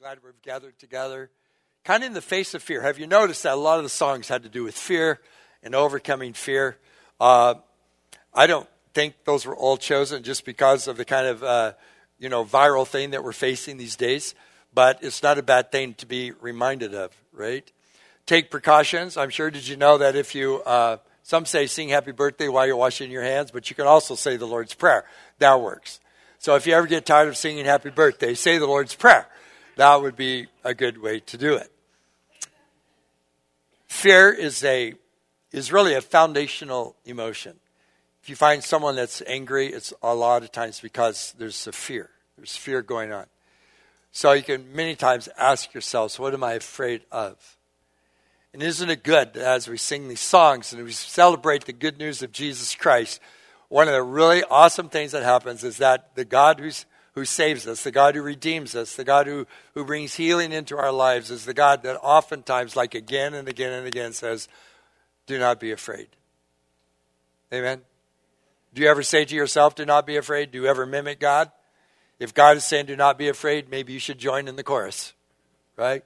glad we've gathered together. Kind of in the face of fear. Have you noticed that a lot of the songs had to do with fear and overcoming fear? Uh, I don't think those were all chosen just because of the kind of uh, you know viral thing that we're facing these days. But it's not a bad thing to be reminded of, right? Take precautions. I'm sure. Did you know that if you uh, some say sing happy birthday while you're washing your hands, but you can also say the Lord's Prayer. That works. So if you ever get tired of singing happy birthday, say the Lord's Prayer. That would be a good way to do it. Fear is a is really a foundational emotion. If you find someone that's angry, it's a lot of times because there's a fear. There's fear going on. So you can many times ask yourselves, what am I afraid of? And isn't it good that as we sing these songs and we celebrate the good news of Jesus Christ? One of the really awesome things that happens is that the God who's who saves us, the God who redeems us, the God who, who brings healing into our lives, is the God that oftentimes, like again and again and again, says, Do not be afraid. Amen? Do you ever say to yourself, Do not be afraid? Do you ever mimic God? If God is saying, Do not be afraid, maybe you should join in the chorus, right?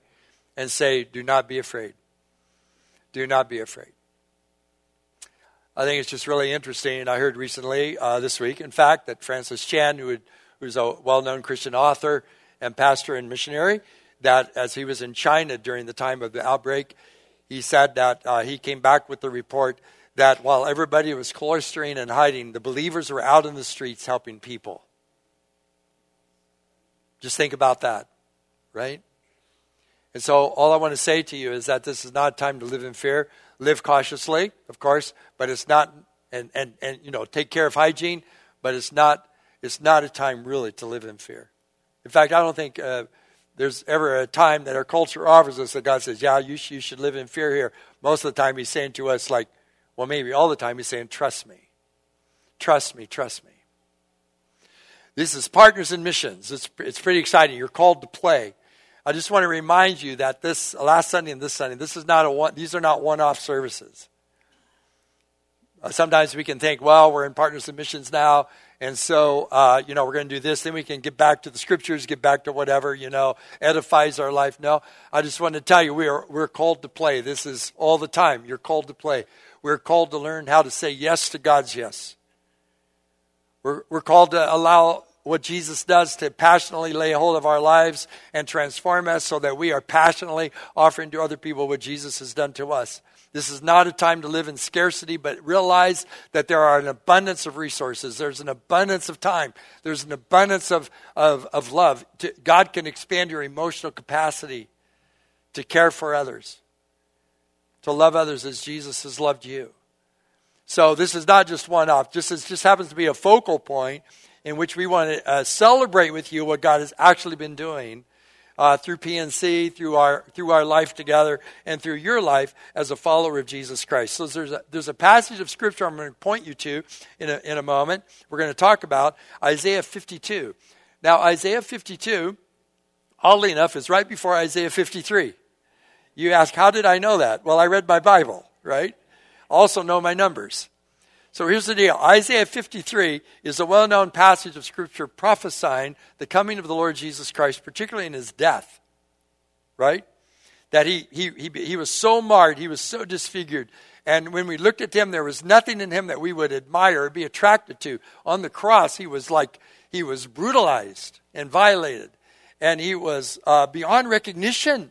And say, Do not be afraid. Do not be afraid. I think it's just really interesting. I heard recently, uh, this week, in fact, that Francis Chan, who had who's a well known Christian author and pastor and missionary, that as he was in China during the time of the outbreak, he said that uh, he came back with the report that while everybody was cloistering and hiding, the believers were out in the streets helping people. Just think about that, right? And so, all I want to say to you is that this is not time to live in fear. Live cautiously, of course, but it's not, and, and, and you know, take care of hygiene, but it's not it's not a time really to live in fear. In fact, I don't think uh, there's ever a time that our culture offers us that God says, yeah, you, sh- you should live in fear here. Most of the time, He's saying to us, like, well, maybe all the time, He's saying, trust me. Trust me, trust me. This is Partners in Missions. It's, it's pretty exciting. You're called to play. I just want to remind you that this last Sunday and this Sunday, this is not a one, these are not one-off services. Uh, sometimes we can think, well, we're in Partners in Missions now, and so, uh, you know, we're going to do this, then we can get back to the scriptures, get back to whatever, you know, edifies our life. No, I just want to tell you, we are, we're called to play. This is all the time. You're called to play. We're called to learn how to say yes to God's yes. We're, we're called to allow what Jesus does to passionately lay hold of our lives and transform us so that we are passionately offering to other people what Jesus has done to us. This is not a time to live in scarcity, but realize that there are an abundance of resources. There's an abundance of time. There's an abundance of, of, of love. God can expand your emotional capacity to care for others, to love others as Jesus has loved you. So this is not just one off. Just as just happens to be a focal point in which we want to uh, celebrate with you what God has actually been doing uh, through PNC, through our, through our life together, and through your life as a follower of Jesus Christ. So there's a, there's a passage of Scripture I'm going to point you to in a, in a moment. We're going to talk about Isaiah 52. Now, Isaiah 52, oddly enough, is right before Isaiah 53. You ask, how did I know that? Well, I read my Bible, right? Also know my numbers. So here's the deal Isaiah 53 is a well known passage of Scripture prophesying the coming of the Lord Jesus Christ, particularly in his death, right? That he, he, he, he was so marred, he was so disfigured. And when we looked at him, there was nothing in him that we would admire or be attracted to. On the cross, he was like, he was brutalized and violated. And he was uh, beyond recognition.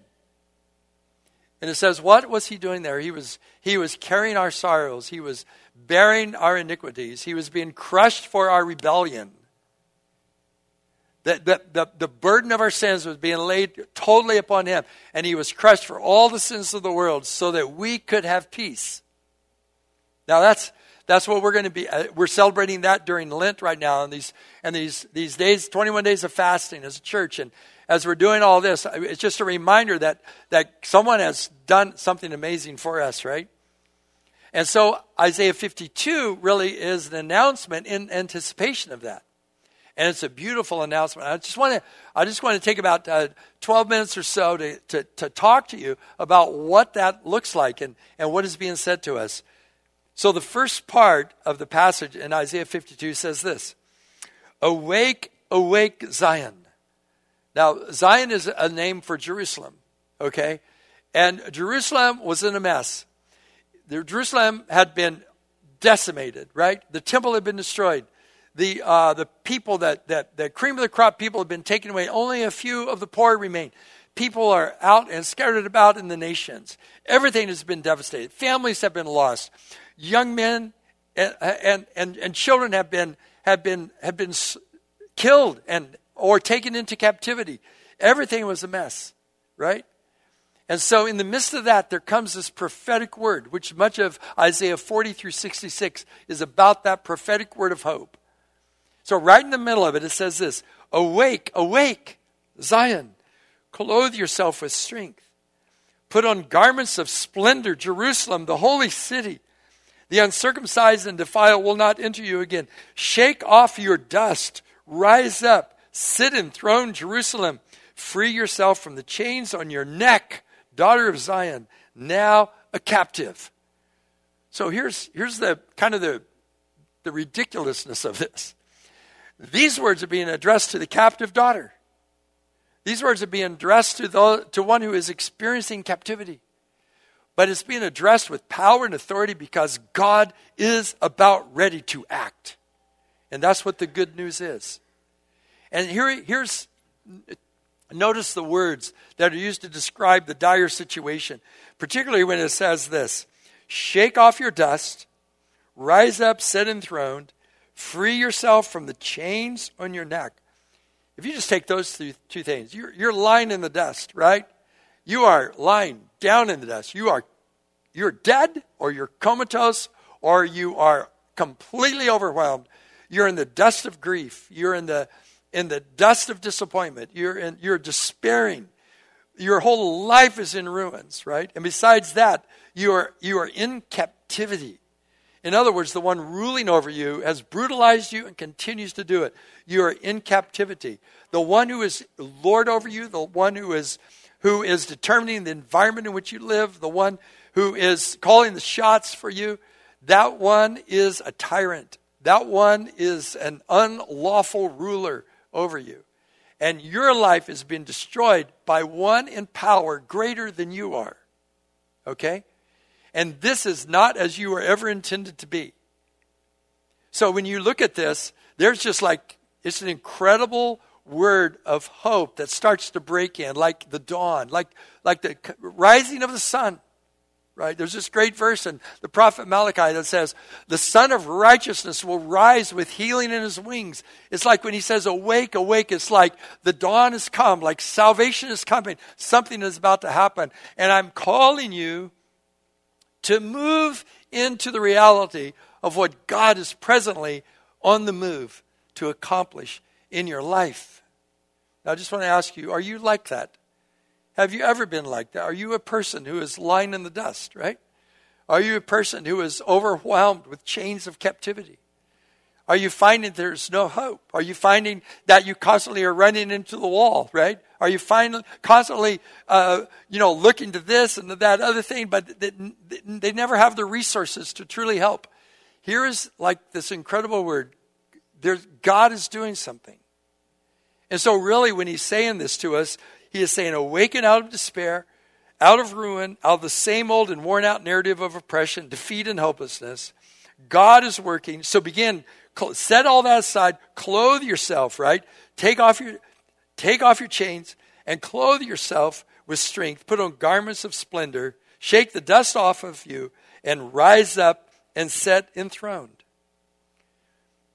And it says, what was he doing there? He was, he was carrying our sorrows. He was bearing our iniquities. He was being crushed for our rebellion. The, the, the, the, burden of our sins was being laid totally upon him. And he was crushed for all the sins of the world so that we could have peace. Now that's, that's what we're going to be. Uh, we're celebrating that during Lent right now and these, and these, these days, 21 days of fasting as a church. And as we're doing all this, it's just a reminder that, that someone has done something amazing for us, right? And so Isaiah 52 really is an announcement in anticipation of that. And it's a beautiful announcement. I just want to, I just want to take about uh, 12 minutes or so to, to, to talk to you about what that looks like and, and what is being said to us. So the first part of the passage in Isaiah 52 says this Awake, awake, Zion. Now, Zion is a name for Jerusalem, okay? And Jerusalem was in a mess. The, Jerusalem had been decimated, right? The temple had been destroyed. The, uh, the people that, that, the cream of the crop people had been taken away. Only a few of the poor remain. People are out and scattered about in the nations. Everything has been devastated. Families have been lost. Young men and, and, and, and children have been, have been, have been killed and, or taken into captivity. Everything was a mess, right? And so, in the midst of that, there comes this prophetic word, which much of Isaiah 40 through 66 is about that prophetic word of hope. So, right in the middle of it, it says this Awake, awake, Zion, clothe yourself with strength. Put on garments of splendor, Jerusalem, the holy city. The uncircumcised and defiled will not enter you again. Shake off your dust, rise up, sit enthroned, Jerusalem. Free yourself from the chains on your neck daughter of Zion, now a captive. So here's, here's the kind of the, the ridiculousness of this. These words are being addressed to the captive daughter. These words are being addressed to, the, to one who is experiencing captivity. But it's being addressed with power and authority because God is about ready to act. And that's what the good news is. And here, here's Notice the words that are used to describe the dire situation, particularly when it says this Shake off your dust, rise up, sit enthroned, free yourself from the chains on your neck. If you just take those two, two things, you're, you're lying in the dust, right? You are lying down in the dust. You are you're dead or you're comatose or you are completely overwhelmed. You're in the dust of grief. You're in the in the dust of disappointment. You're, in, you're despairing. Your whole life is in ruins, right? And besides that, you are, you are in captivity. In other words, the one ruling over you has brutalized you and continues to do it. You are in captivity. The one who is Lord over you, the one who is, who is determining the environment in which you live, the one who is calling the shots for you, that one is a tyrant. That one is an unlawful ruler over you. And your life has been destroyed by one in power greater than you are. Okay? And this is not as you were ever intended to be. So when you look at this, there's just like, it's an incredible word of hope that starts to break in, like the dawn, like, like the rising of the sun right? There's this great verse in the prophet Malachi that says, The sun of Righteousness will rise with healing in his wings. It's like when he says, Awake, awake, it's like the dawn has come, like salvation is coming, something is about to happen. And I'm calling you to move into the reality of what God is presently on the move to accomplish in your life. Now, I just want to ask you, are you like that? Have you ever been like that? Are you a person who is lying in the dust, right? Are you a person who is overwhelmed with chains of captivity? Are you finding there's no hope? Are you finding that you constantly are running into the wall, right? Are you finding constantly, uh, you know, looking to this and to that other thing, but they, they never have the resources to truly help? Here is like this incredible word. There's, God is doing something. And so, really, when he's saying this to us, he is saying, awaken out of despair, out of ruin, out of the same old and worn out narrative of oppression, defeat, and hopelessness. God is working. So begin, set all that aside, clothe yourself, right? Take off your, take off your chains and clothe yourself with strength. Put on garments of splendor, shake the dust off of you, and rise up and set enthroned.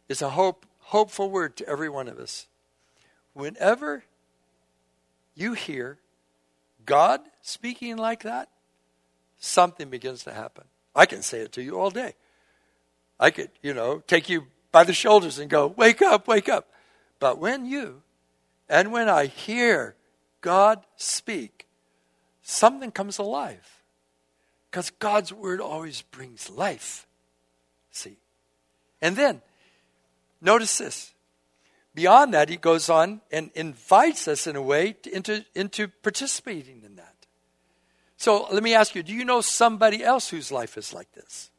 It's a hope, hopeful word to every one of us. Whenever you hear God speaking like that, something begins to happen. I can say it to you all day. I could, you know, take you by the shoulders and go, wake up, wake up. But when you and when I hear God speak, something comes alive. Because God's word always brings life. See? And then, notice this beyond that, he goes on and invites us in a way to, into, into participating in that. So let me ask you do you know somebody else whose life is like this?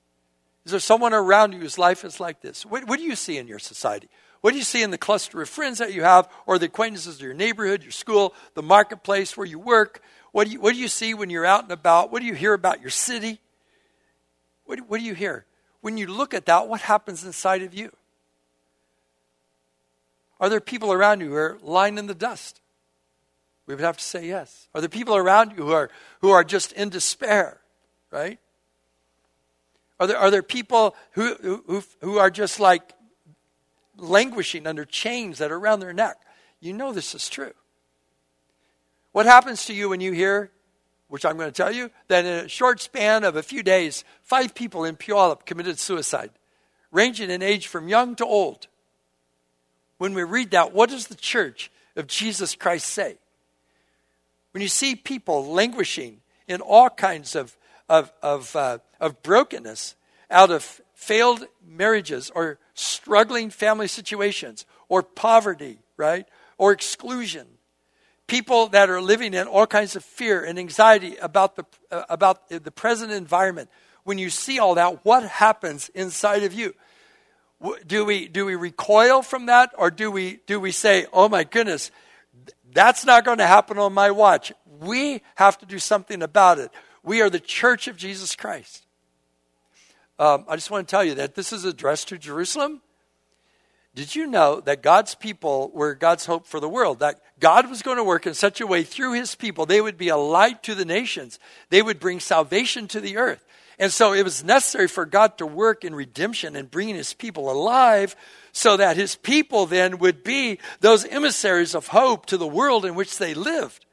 Is there someone around you whose life is like this? What, what do you see in your society? What do you see in the cluster of friends that you have, or the acquaintances of your neighborhood, your school, the marketplace where you work? What do you, what do you see when you're out and about? What do you hear about your city? What what do you hear? When you look at that, what happens inside of you? Are there people around you who are lying in the dust? We would have to say yes. Are there people around you who are, who are just in despair, right? Are there, are there people who, who, who are just like languishing under chains that are around their neck? You know this is true. What happens to you when you hear, which I'm going to tell you, that in a short span of a few days, five people in Puyallup committed suicide, ranging in age from young to old? When we read that, what does the church of Jesus Christ say? When you see people languishing in all kinds of, of, of, uh, of brokenness out of failed marriages or struggling family situations or poverty, right? Or exclusion. People that are living in all kinds of fear and anxiety about the, uh, about the present environment. When you see all that, what happens inside of you? Do we do we recoil from that or do we do we say oh my goodness that's not going to happen on my watch. We have to do something about it. We are the church of jesus christ. Um, i just want to tell you that this is addressed to jerusalem. Did you know that god's people were god's hope for the world? That god was going to work in such a way through his people they would be a light to the nations. They would bring salvation to the earth and so it was necessary for God to work in redemption and bringing his people alive so that his people then would be those emissaries of hope to the world in which they lived.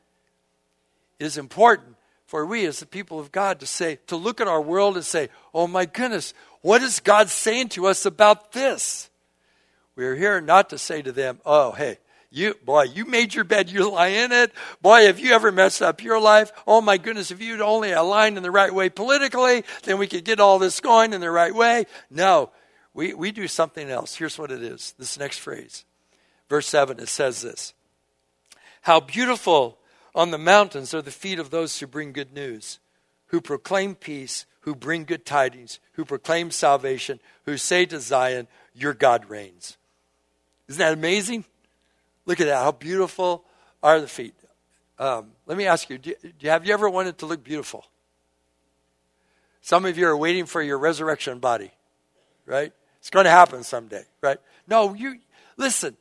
It is important for we as the people of God to say, to look at our world and say, oh my goodness, what is God saying to us about this? We're here not to say to them, oh, hey, you, boy, you made your bed, you lie in it. Boy, have you ever messed up your life? Oh my goodness, if you'd only aligned in the right way politically, then we could get all this going in the right way. No, we, we do something else. Here's what it is this next phrase. Verse 7, it says this How beautiful on the mountains are the feet of those who bring good news, who proclaim peace, who bring good tidings, who proclaim salvation, who say to Zion, Your God reigns. Isn't that amazing? Look at that. How beautiful are the feet. Um, let me ask you, do, do, have you ever wanted to look beautiful? Some of you are waiting for your resurrection body, right? It's going to happen someday, right? No, you listen.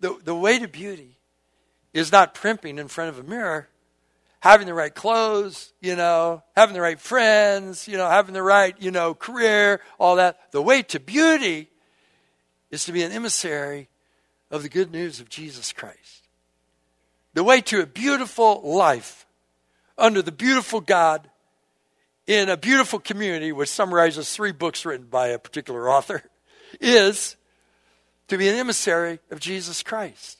The, the way to beauty is not primping in front of a mirror, having the right clothes, you know, having the right friends, you know, having the right, you know, career, all that. The way to beauty is to be an emissary of the good news of Jesus Christ. The way to a beautiful life under the beautiful God in a beautiful community, which summarizes three books written by a particular author, is to be an emissary of Jesus Christ.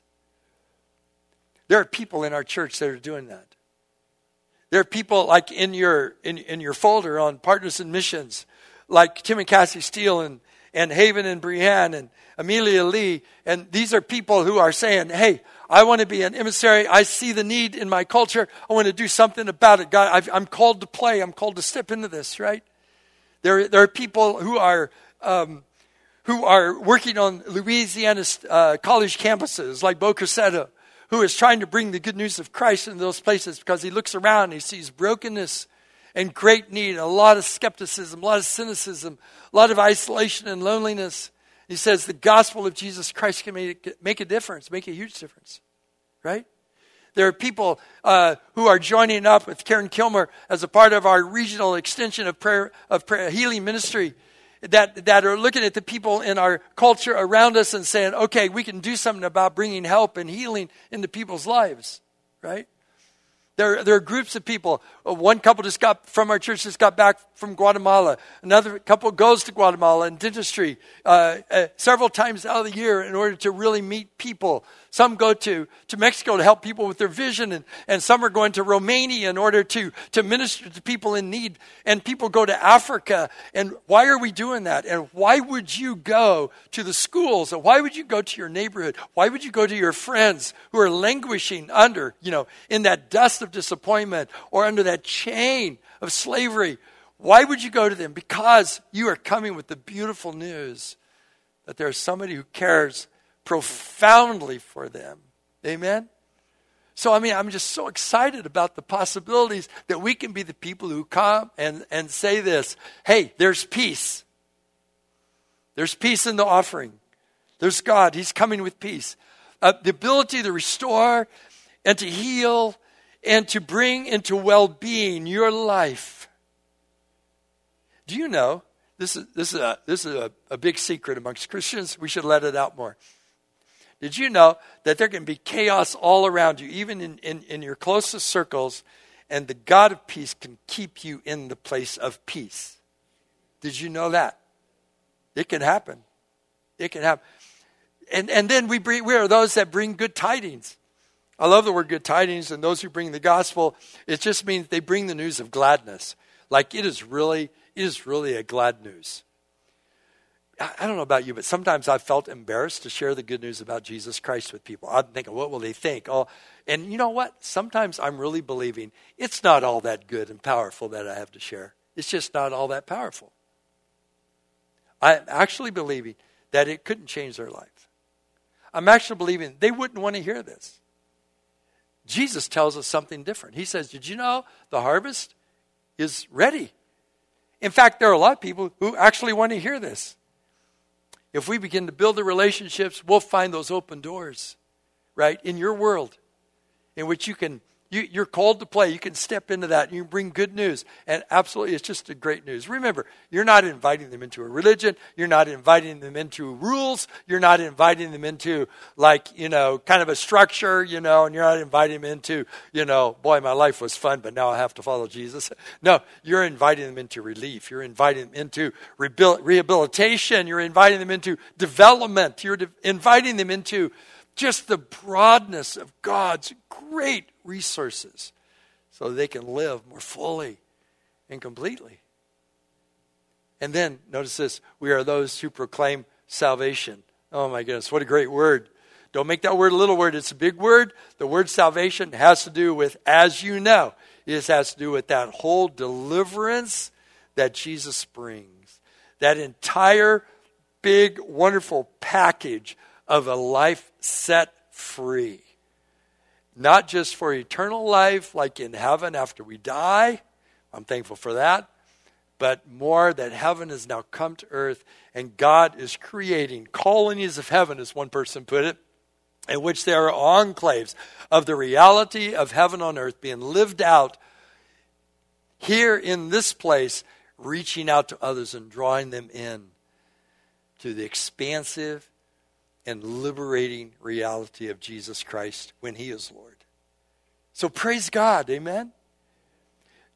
There are people in our church that are doing that. There are people like in your in, in your folder on partners in missions, like Tim and Cassie Steele and, and Haven and Brienne and Amelia Lee. And these are people who are saying, hey, I want to be an emissary. I see the need in my culture. I want to do something about it. God, i am called to play. I'm called to step into this, right? There, there are people who are, um, who are working on Louisiana's uh, college campuses, like Bo Crescendo, who is trying to bring the good news of Christ into those places because he looks around and he sees brokenness and great need, a lot of skepticism, a lot of cynicism, a lot of isolation and loneliness. He says the gospel of Jesus Christ can make, make a difference, make a huge difference, right? There are people uh, who are joining up with Karen Kilmer as a part of our regional extension of prayer of prayer, healing ministry that, that are looking at the people in our culture around us and saying, okay, we can do something about bringing help and healing into people's lives, right? There, there are groups of people. Uh, one couple just got from our church just got back from Guatemala. Another couple goes to Guatemala in dentistry uh, uh, several times out of the year in order to really meet people some go to, to Mexico to help people with their vision, and, and some are going to Romania in order to, to minister to people in need. And people go to Africa. And why are we doing that? And why would you go to the schools? And why would you go to your neighborhood? Why would you go to your friends who are languishing under, you know, in that dust of disappointment or under that chain of slavery? Why would you go to them? Because you are coming with the beautiful news that there's somebody who cares profoundly for them. Amen? So, I mean, I'm just so excited about the possibilities that we can be the people who come and, and say this hey, there's peace. There's peace in the offering. There's God. He's coming with peace. Uh, the ability to restore and to heal and to bring into well being your life. Do you know? This is, this is, a, this is a, a big secret amongst Christians. We should let it out more. Did you know that there can be chaos all around you, even in, in, in your closest circles, and the God of peace can keep you in the place of peace? Did you know that? It can happen. It can happen. And, and then we, bring, we are those that bring good tidings. I love the word good tidings, and those who bring the gospel, it just means they bring the news of gladness. Like it is really, it is really a glad news. I don't know about you, but sometimes I've felt embarrassed to share the good news about Jesus Christ with people. I'm thinking, what will they think? Oh, and you know what? Sometimes I'm really believing it's not all that good and powerful that I have to share. It's just not all that powerful. I'm actually believing that it couldn't change their life. I'm actually believing they wouldn't want to hear this. Jesus tells us something different. He says, Did you know the harvest is ready? In fact, there are a lot of people who actually want to hear this. If we begin to build the relationships, we'll find those open doors, right, in your world in which you can you, are called to play. You can step into that. And you bring good news. And absolutely, it's just a great news. Remember, you're not inviting them into a religion. You're not inviting them into rules. You're not inviting them into, like, you know, kind of a structure, you know, and you're not inviting them into, you know, boy, my life was fun, but now I have to follow Jesus. No, you're inviting them into relief. You're inviting them into rehabilitation. You're inviting them into development. You're de- inviting them into just the broadness of God's great resources so they can live more fully and completely. And then, notice this we are those who proclaim salvation. Oh my goodness, what a great word. Don't make that word a little word, it's a big word. The word salvation has to do with, as you know, it has to do with that whole deliverance that Jesus brings. That entire big, wonderful package of a life set free. Not just for eternal life, like in heaven after we die. I'm thankful for that. But more that heaven has now come to earth and God is creating colonies of heaven, as one person put it, in which there are enclaves of the reality of heaven on earth being lived out here in this place, reaching out to others and drawing them in to the expansive and liberating reality of Jesus Christ when He is Lord. So praise God, amen.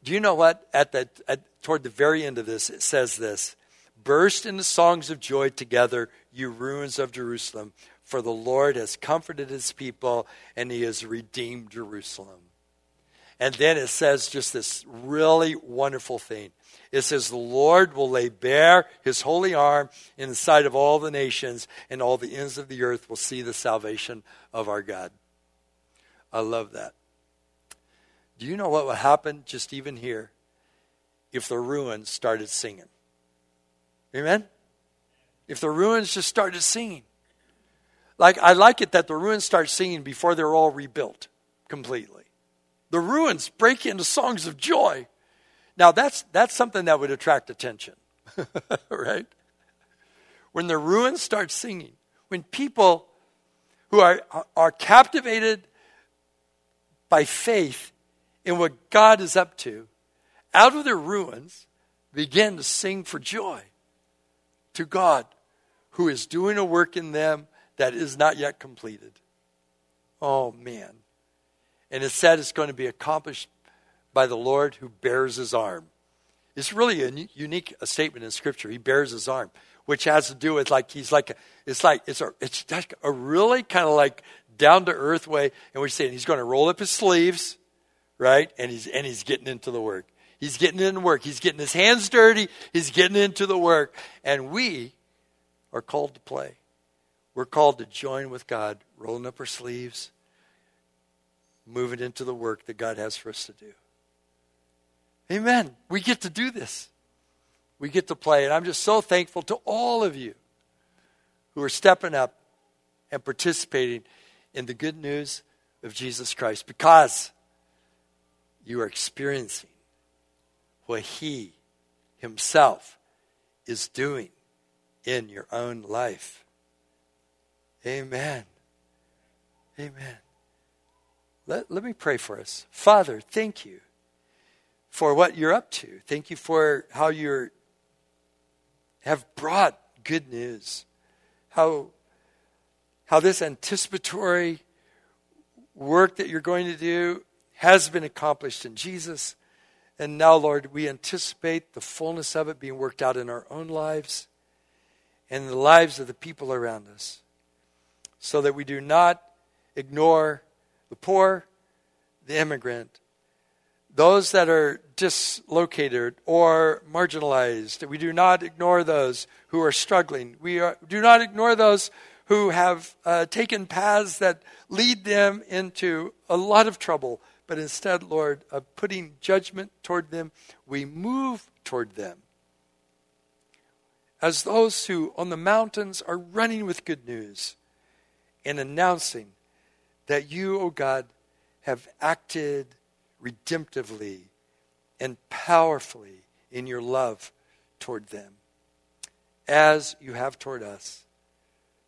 Do you know what? At the at, toward the very end of this, it says this: "Burst into songs of joy together, you ruins of Jerusalem, for the Lord has comforted His people, and He has redeemed Jerusalem." And then it says just this really wonderful thing. It says, The Lord will lay bare his holy arm in the sight of all the nations, and all the ends of the earth will see the salvation of our God. I love that. Do you know what would happen just even here if the ruins started singing? Amen? If the ruins just started singing. Like, I like it that the ruins start singing before they're all rebuilt completely. The ruins break into songs of joy. Now, that's, that's something that would attract attention, right? When the ruins start singing, when people who are, are captivated by faith in what God is up to, out of their ruins, begin to sing for joy to God who is doing a work in them that is not yet completed. Oh, man. And it said it's going to be accomplished by the Lord who bears his arm. It's really a unique a statement in Scripture. He bears his arm, which has to do with like he's like a, it's like it's a it's like a really kind of like down to earth way in which saying he's going to roll up his sleeves, right? And he's and he's getting into the work. He's getting into work. He's getting his hands dirty. He's getting into the work. And we are called to play. We're called to join with God, rolling up our sleeves, moving into the work that God has for us to do. Amen. We get to do this. We get to play. And I'm just so thankful to all of you who are stepping up and participating in the good news of Jesus Christ because you are experiencing what He Himself is doing in your own life. Amen. Amen. Let, let me pray for us. Father, thank you for what you're up to. Thank you for how you have brought good news. How, how this anticipatory work that you're going to do has been accomplished in Jesus. And now, Lord, we anticipate the fullness of it being worked out in our own lives and the lives of the people around us so that we do not ignore the poor, the immigrant, those that are dislocated or marginalized. We do not ignore those who are struggling. We are, do not ignore those who have uh, taken paths that lead them into a lot of trouble. But instead, Lord, of putting judgment toward them, we move toward them. As those who on the mountains are running with good news and announcing that you, O oh God, have acted redemptively and powerfully in your love toward them, as you have toward us.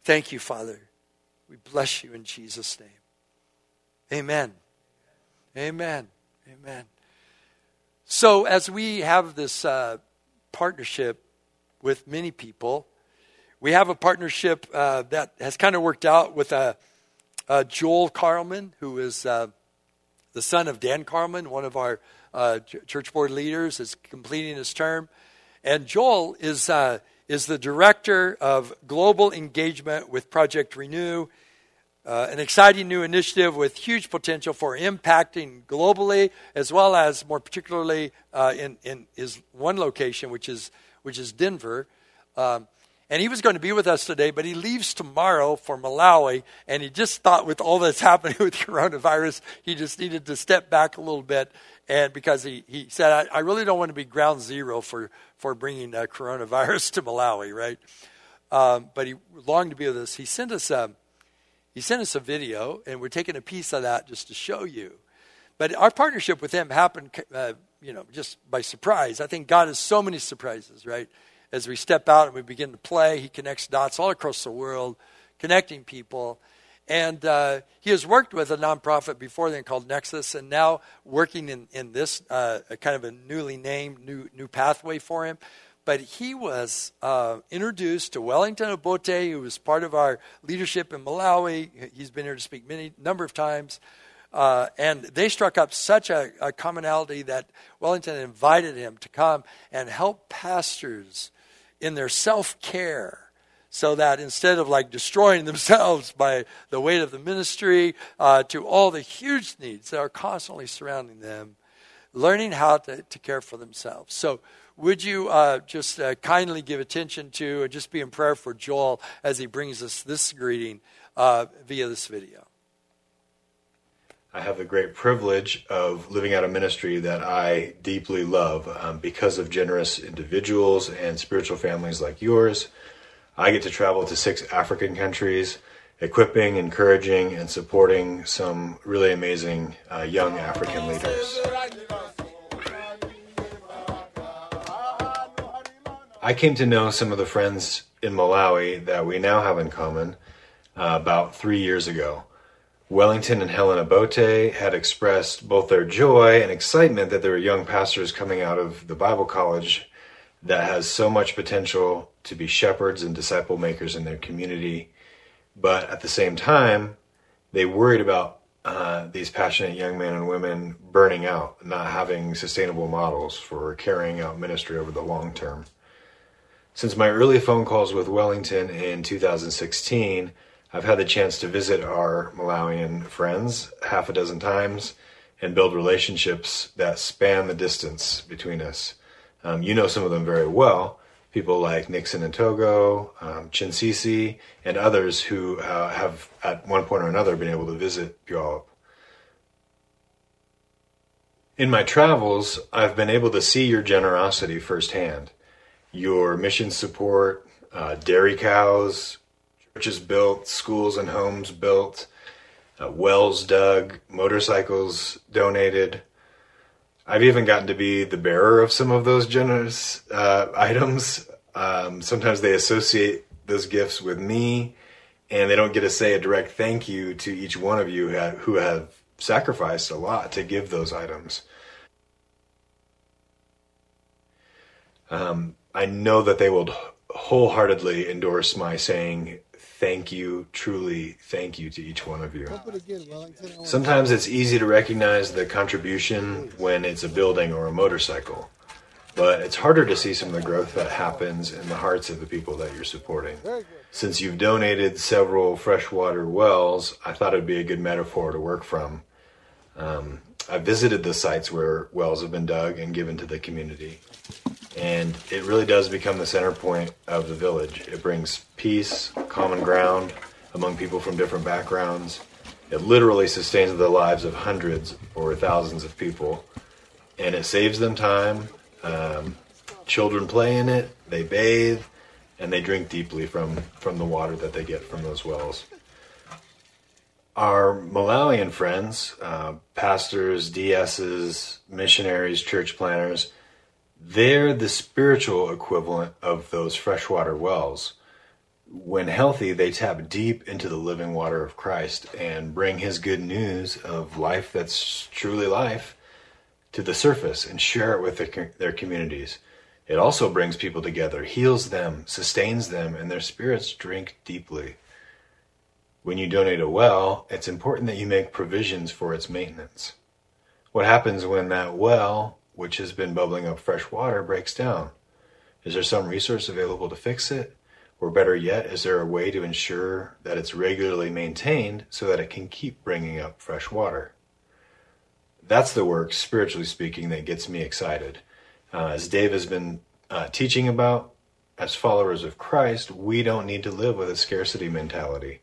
Thank you, Father. We bless you in Jesus' name. Amen. Amen. Amen. So, as we have this uh, partnership with many people, we have a partnership uh, that has kind of worked out with uh, uh Joel Carlman, who is uh, the son of Dan Carlman, one of our uh, church board leaders, is completing his term. And Joel is, is the director of global engagement with Project Renew uh, an exciting new initiative with huge potential for impacting globally, as well as more particularly uh, in, in his one location, which is, which is Denver. Um, and he was going to be with us today, but he leaves tomorrow for Malawi. And he just thought, with all that's happening with coronavirus, he just needed to step back a little bit. And because he, he said, I, I really don't want to be ground zero for, for bringing uh, coronavirus to Malawi, right? Um, but he longed to be with us. He sent us a he sent us a video, and we're taking a piece of that just to show you. But our partnership with him happened, uh, you know, just by surprise. I think God has so many surprises, right? As we step out and we begin to play, He connects dots all across the world, connecting people. And uh, he has worked with a nonprofit before then called Nexus, and now working in, in this uh, kind of a newly named new, new pathway for him but he was uh, introduced to Wellington Obote, who was part of our leadership in Malawi. He's been here to speak many number of times. Uh, and they struck up such a, a, commonality that Wellington invited him to come and help pastors in their self care so that instead of like destroying themselves by the weight of the ministry uh, to all the huge needs that are constantly surrounding them, learning how to, to care for themselves. So would you uh, just uh, kindly give attention to and just be in prayer for Joel as he brings us this greeting uh, via this video? I have the great privilege of living out a ministry that I deeply love um, because of generous individuals and spiritual families like yours. I get to travel to six African countries, equipping, encouraging, and supporting some really amazing uh, young African leaders. I came to know some of the friends in Malawi that we now have in common uh, about three years ago. Wellington and Helena Bote had expressed both their joy and excitement that there were young pastors coming out of the Bible college that has so much potential to be shepherds and disciple makers in their community. But at the same time, they worried about uh, these passionate young men and women burning out, not having sustainable models for carrying out ministry over the long term. Since my early phone calls with Wellington in 2016, I've had the chance to visit our Malawian friends half a dozen times and build relationships that span the distance between us. Um, you know some of them very well, people like Nixon and Togo, um, Chinsisi, and others who uh, have at one point or another been able to visit Puyallup. In my travels, I've been able to see your generosity firsthand your mission support, uh, dairy cows, churches built, schools and homes built, uh, wells dug, motorcycles donated. I've even gotten to be the bearer of some of those generous uh, items. Um, sometimes they associate those gifts with me, and they don't get to say a direct thank you to each one of you who have sacrificed a lot to give those items. Um, I know that they will wholeheartedly endorse my saying thank you, truly thank you to each one of you. Sometimes it's easy to recognize the contribution when it's a building or a motorcycle, but it's harder to see some of the growth that happens in the hearts of the people that you're supporting. Since you've donated several freshwater wells, I thought it'd be a good metaphor to work from. Um, I visited the sites where wells have been dug and given to the community and it really does become the center point of the village. It brings peace, common ground among people from different backgrounds. It literally sustains the lives of hundreds or thousands of people, and it saves them time. Um, children play in it, they bathe, and they drink deeply from, from the water that they get from those wells. Our Malawian friends, uh, pastors, DSs, missionaries, church planners, they're the spiritual equivalent of those freshwater wells. When healthy, they tap deep into the living water of Christ and bring his good news of life that's truly life to the surface and share it with their, communities. It also brings people together, heals them, sustains them, and their spirits drink deeply. When you donate a well, it's important that you make provisions for its maintenance. What happens when that well which has been bubbling up fresh water, breaks down. Is there some resource available to fix it? Or better yet, is there a way to ensure that it's regularly maintained so that it can keep bringing up fresh water? That's the work, spiritually speaking, that gets me excited. Uh, as Dave has been uh, teaching about, as followers of Christ, we don't need to live with a scarcity mentality.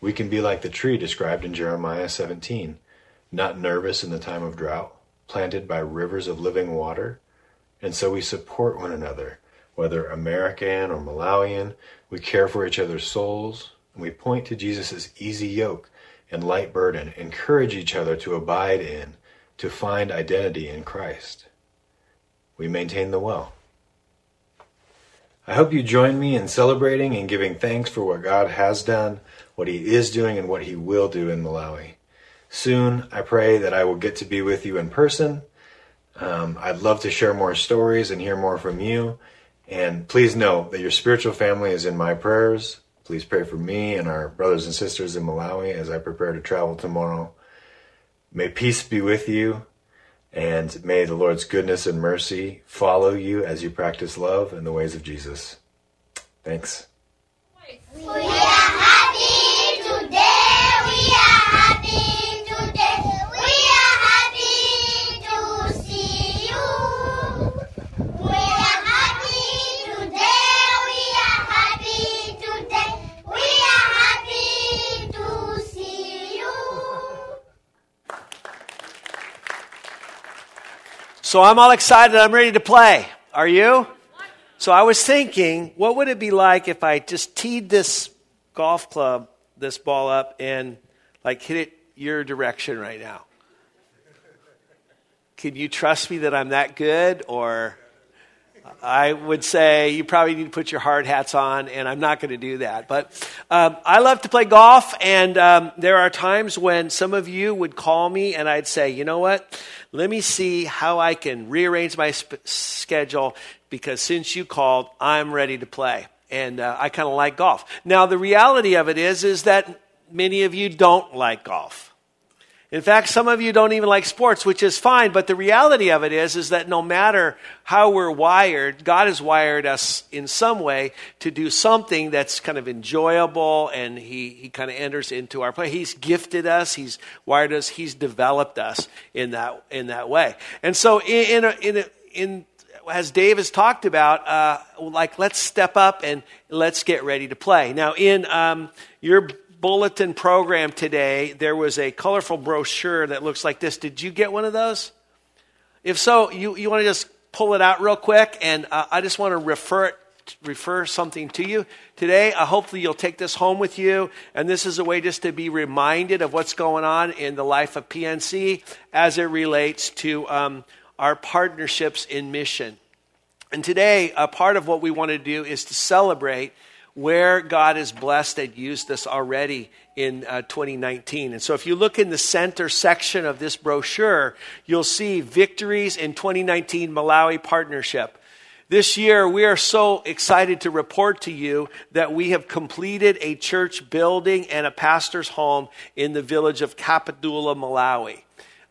We can be like the tree described in Jeremiah 17, not nervous in the time of drought, planted by rivers of living water. And so we support one another, whether American or Malawian. We care for each other's souls, and we point to Jesus' easy yoke and light burden, encourage each other to abide in, to find identity in Christ. We maintain the well. I hope you join me in celebrating and giving thanks for what God has done, what He is doing, and what He will do in Malawi soon. I pray that I will get to be with you in person. Um, I'd love to share more stories and hear more from you. And please know that your spiritual family is in my prayers. Please pray for me and our brothers and sisters in Malawi as I prepare to travel tomorrow. May peace be with you, and may the Lord's goodness and mercy follow you as you practice love in the ways of Jesus. Thanks. So I'm all excited. I'm ready to play. Are you? So I was thinking, what would it be like if I just teed this golf club, this ball up, and like hit it your direction right now? Can you trust me that I'm that good? Or I would say you probably need to put your hard hats on, and I'm not going to do that. But um, I love to play golf, and um, there are times when some of you would call me, and I'd say, you know what? Let me see how I can rearrange my sp- schedule because since you called, I'm ready to play. And uh, I kind of like golf. Now, the reality of it is, is that many of you don't like golf. In fact, some of you don't even like sports, which is fine, but the reality of it is, is that no matter how we're wired, God has wired us in some way to do something that's kind of enjoyable and He, he kind of enters into our play. He's gifted us, He's wired us, He's developed us in that, in that way. And so in, in, a, in, a, in as Dave has talked about, uh, like let's step up and let's get ready to play. Now, in um, your bulletin program today, there was a colorful brochure that looks like this. Did you get one of those? If so, you, you want to just pull it out real quick, and uh, I just want to refer it refer something to you today. Uh, hopefully, you'll take this home with you. And this is a way just to be reminded of what's going on in the life of PNC as it relates to um, our partnerships in mission. And today, a part of what we want to do is to celebrate where God has blessed and used us already in uh, 2019. And so if you look in the center section of this brochure, you'll see victories in 2019 Malawi partnership. This year, we are so excited to report to you that we have completed a church building and a pastor's home in the village of Kapitula, Malawi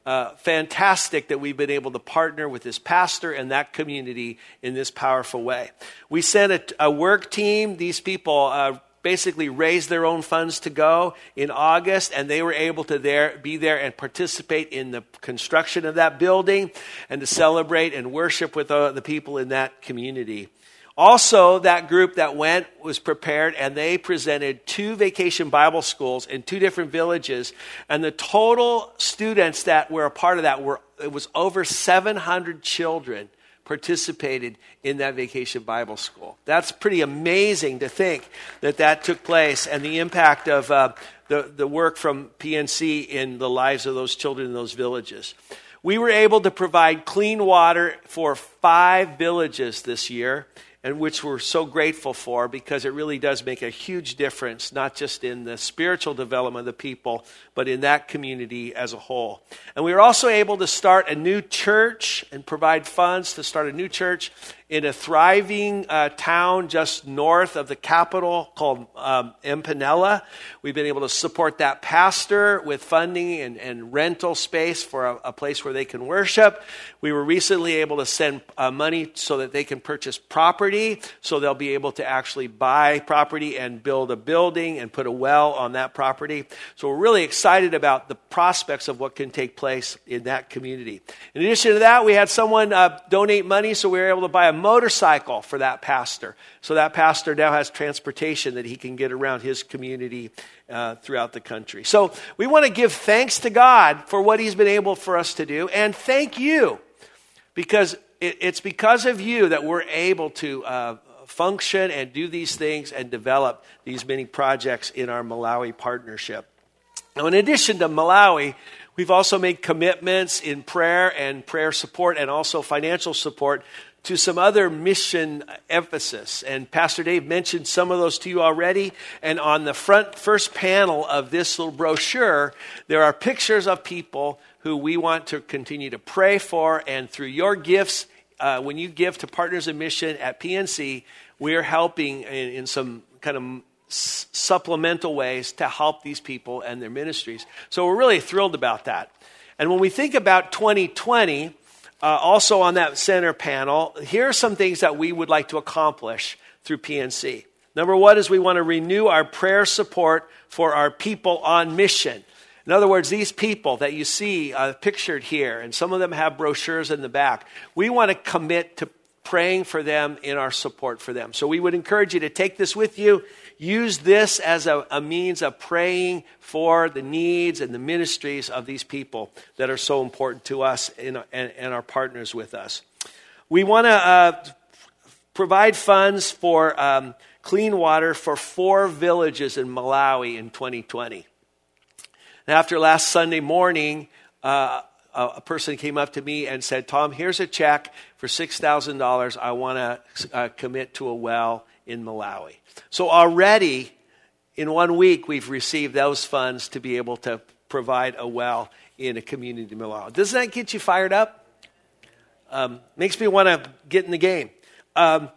uh, fantastic that we've been able to partner with this pastor and that community in this powerful way. We sent a, a work team. These people uh, basically raised their own funds to go in August, and they were able to there, be there and participate in the construction of that building and to celebrate and worship with uh, the people in that community. Also, that group that went was prepared and they presented two vacation Bible schools in two different villages. And the total students that were a part of that were, it was over 700 children participated in that vacation Bible school. That's pretty amazing to think that that took place and the impact of uh, the, the work from PNC in the lives of those children in those villages. We were able to provide clean water for five villages this year and which we're so grateful for because it really does make a huge difference, not just in the spiritual development of the people, but in that community as a whole. And we were also able to start a new church and provide funds to start a new church in a thriving uh, town just north of the capital called um, Mponela. We've been able to support that pastor with funding and, and rental space for a, a, place where they can worship. We were recently able to send uh, money so that they can purchase property, so they'll be able to actually buy property and build a building and put a well on that property. So we're really excited about the prospects of what can take place in that community. In addition to that, we had someone uh, donate money, so we were able to buy a motorcycle for that pastor. So that pastor now has transportation that he can get around his community uh, throughout the country. So we want to give thanks to God for what he's been able for us to do, and thank you because it, it's because of you that we're able to. Uh, function and do these things and develop these many projects in our Malawi partnership. Now, in addition to Malawi, we've also made commitments in prayer and prayer support and also financial support to some other mission emphasis. And Pastor Dave mentioned some of those to you already. And on the front first panel of this little brochure, there are pictures of people who we want to continue to pray for. And through your gifts, uh, when you give to Partners in Mission at PNC, we're helping in, in some kind of supplemental ways to help these people and their ministries. So we're really thrilled about that. And when we think about 2020, uh, also on that center panel, here are some things that we would like to accomplish through PNC. Number one is we want to renew our prayer support for our people on mission. In other words, these people that you see uh, pictured here, and some of them have brochures in the back, we want to commit to praying for them in our support for them. So we would encourage you to take this with you use this as a, a, means of praying for the needs and the ministries of these people that are so important to us and, and, and our partners with us. We want to uh, provide funds for um, clean water for four villages in Malawi in 2020. And after last Sunday morning, uh, a person came up to me and said, Tom, here's a check for $6,000. I want to uh, commit to a well in Malawi. So already in one week, we've received those funds to be able to provide a well in a community in Malawi. Doesn't that get you fired up? Um, makes me want to get in the game. Um,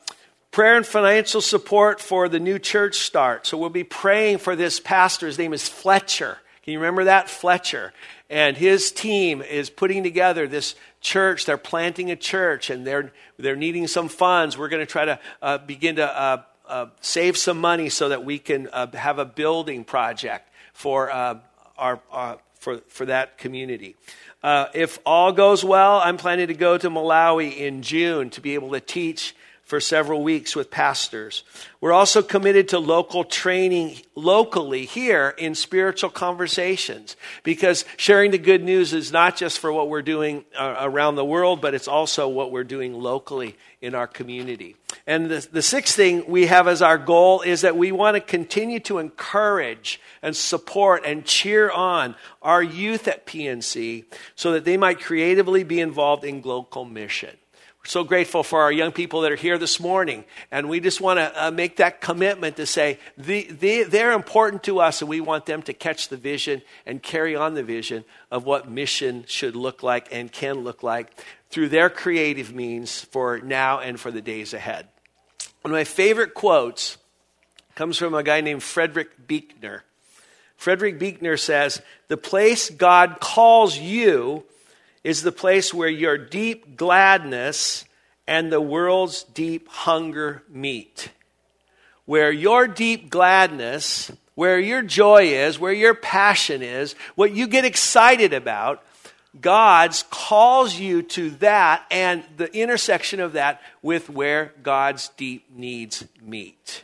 prayer and financial support for the new church start. So we'll be praying for this pastor. His name is Fletcher. Can you remember that? Fletcher. And his team is putting together this church. They're planting a church and they're, they're needing some funds. We're going to try to uh, begin to uh, uh, save some money so that we can uh, have a building project for, uh, our, uh, for, for that community. if all goes well, I'm planning to go to Malawi in June to be able to teach for several weeks with pastors. We're also committed to local training locally here in spiritual conversations because sharing the good news is not just for what we're doing uh, around the world, but it's also what we're doing locally in our community. And the, the sixth thing we have as our goal is that we want to continue to encourage and support and cheer on our youth at PNC so that they might creatively be involved in local mission so grateful for our young people that are here this morning. And we just want to uh, make that commitment to say the, the, they're important to us, and we want them to catch the vision and carry on the vision of what mission should look like and can look like through their creative means for now and for the days ahead. One of my favorite quotes comes from a guy named Frederick Buechner. Frederick Buechner says, The place God calls you is the place where your deep gladness and the world's deep hunger meet. Where your deep gladness, where your joy is, where your passion is, what you get excited about, God's calls you to that and the intersection of that with where God's deep needs meet.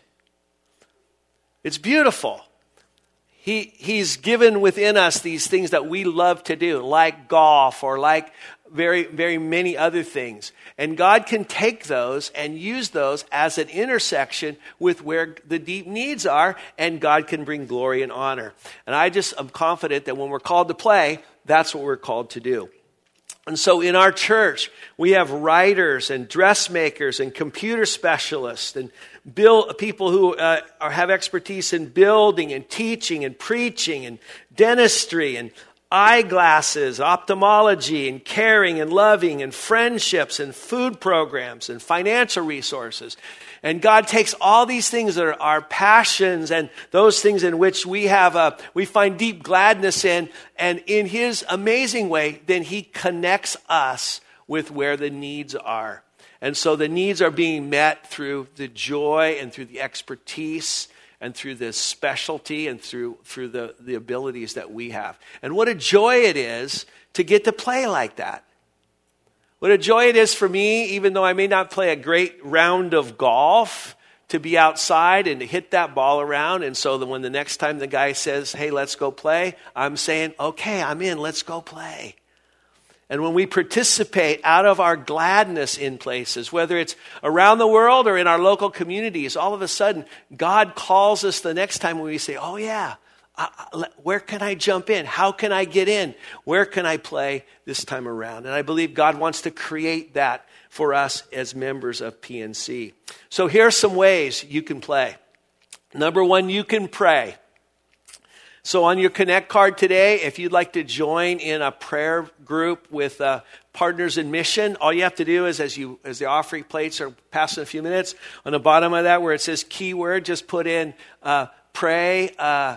It's beautiful he, he's given within us these things that we love to do, like golf or like very, very many other things. And God can take those and use those as an intersection with where the deep needs are, and God can bring glory and honor. And I just am confident that when we're called to play, that's what we're called to do. And so in our church, we have writers and dressmakers and computer specialists and build, people who uh, are, have expertise in building and teaching and preaching and dentistry and eyeglasses, ophthalmology and caring and loving and friendships and food programs and financial resources. And God takes all these things that are our passions and those things in which we have a, we find deep gladness in, and in His amazing way, then He connects us with where the needs are. And so the needs are being met through the joy and through the expertise and through the specialty and through, through the, the abilities that we have. And what a joy it is to get to play like that. What a joy it is for me, even though I may not play a great round of golf, to be outside and to hit that ball around. And so that when the next time the guy says, hey, let's go play, I'm saying, okay, I'm in, let's go play. And when we participate out of our gladness in places, whether it's around the world or in our local communities, all of a sudden, God calls us the next time when we say, Oh, yeah, where can I jump in? How can I get in? Where can I play this time around? And I believe God wants to create that for us as members of PNC. So here are some ways you can play. Number one, you can pray. So, on your Connect card today, if you'd like to join in a prayer group with uh, Partners in Mission, all you have to do is, as you as the offering plates are passing a few minutes, on the bottom of that where it says keyword, just put in uh, pray. Uh,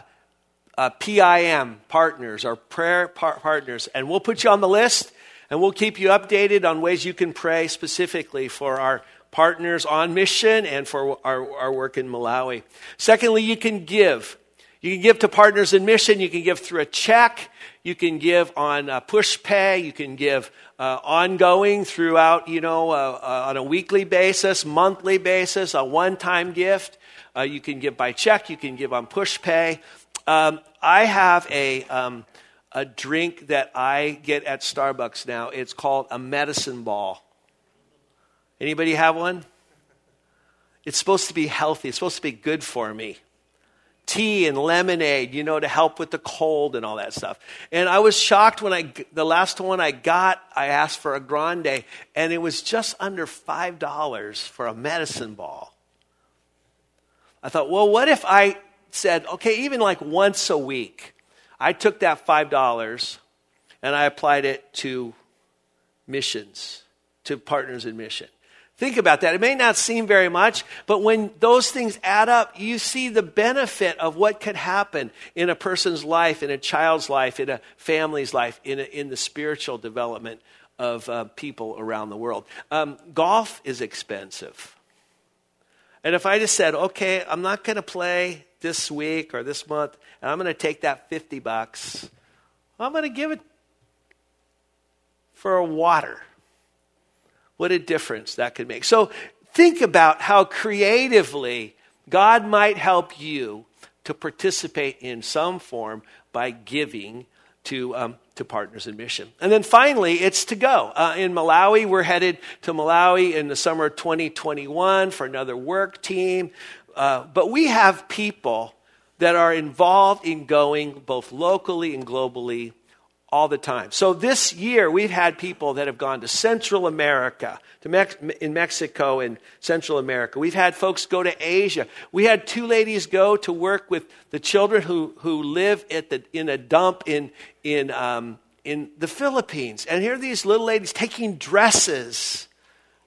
uh, PIM partners or prayer par- partners, and we'll put you on the list and we'll keep you updated on ways you can pray specifically for our partners on mission and for our, our work in Malawi. Secondly, you can give. You can give to Partners in Mission. You can give through a check. You can give on uh, Pushpay. You can give uh, ongoing throughout, you know, uh, uh on a weekly basis, monthly basis, a one time gift. Uh, you can give by check. You can give on Pushpay. Um, I have a, um, a drink that I get at Starbucks now. It's called a medicine ball. Anybody have one? It's supposed to be healthy. It's supposed to be good for me tea and lemonade, you know, to help with the cold and all that stuff. And I was shocked when I, the last one I got, I asked for a grande, and it was just under $5 for a medicine ball. I thought, well, what if I said, okay, even like once a week, I took that $5 and I applied it to missions, to partners in mission. Think about that. It may not seem very much, but when those things add up, you see the benefit of what could happen in a person's life, in a child's life, in a family's life, in, a, in the spiritual development of uh, people around the world. Um, golf is expensive. And if I just said, okay, I'm not going to play this week or this month, and I'm going to take that 50 bucks, I'm going to give it for water what a difference that could make. So think about how creatively God might help you to participate in some form by giving to, um, to Partners in Mission. And then finally, it's to go. Uh, in Malawi, we're headed to Malawi in the summer of 2021 for another work team. Uh, but we have people that are involved in going both locally and globally all the time. So this year, we've had people that have gone to Central America, to Mex- in Mexico and Central America. We've had folks go to Asia. We had two ladies go to work with the children who, who live at the, in a dump in, in, um, in the Philippines. And here are these little ladies taking dresses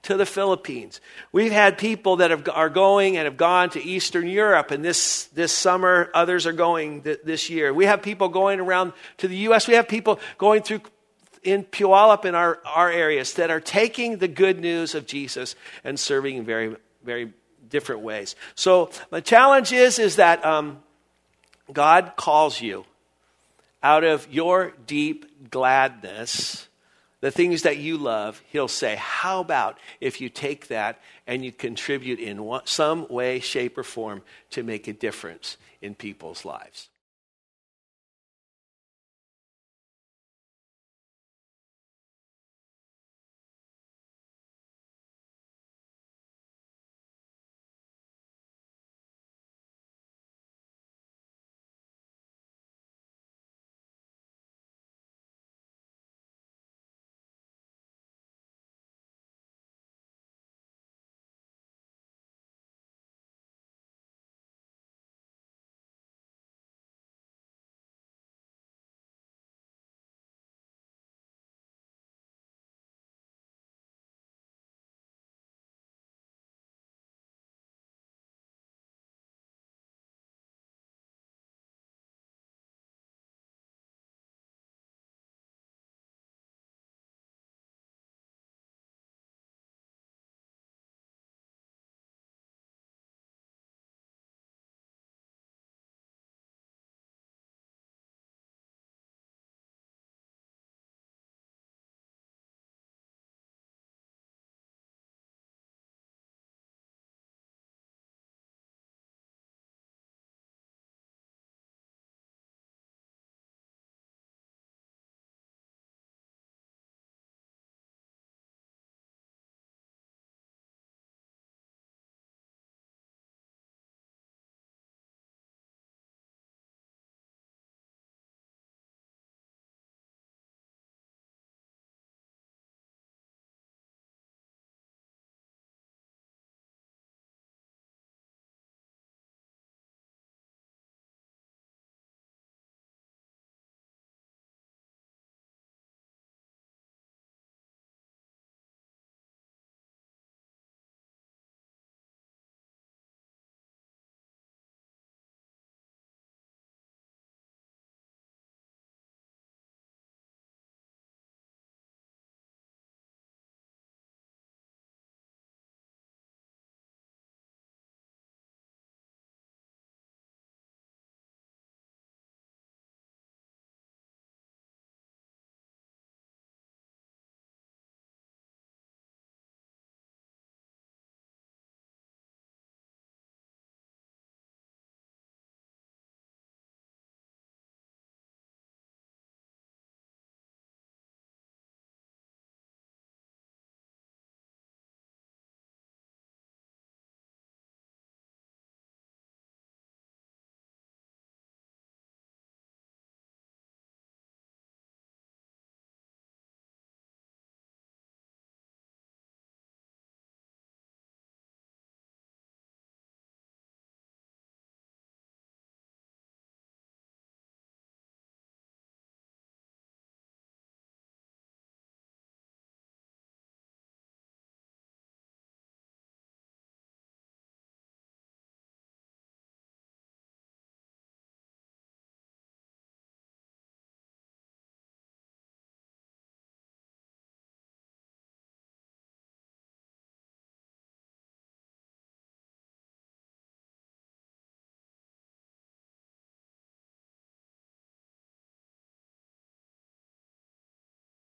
to the Philippines. We've had people that have, are going and have gone to Eastern Europe, and this, this summer, others are going th- this year. We have people going around to the U.S. We have people going through in Puyallup in our, our areas that are taking the good news of Jesus and serving in very, very different ways. So the challenge is, is that um, God calls you out of your deep gladness the things that you love, he'll say, How about if you take that and you contribute in some way, shape, or form to make a difference in people's lives?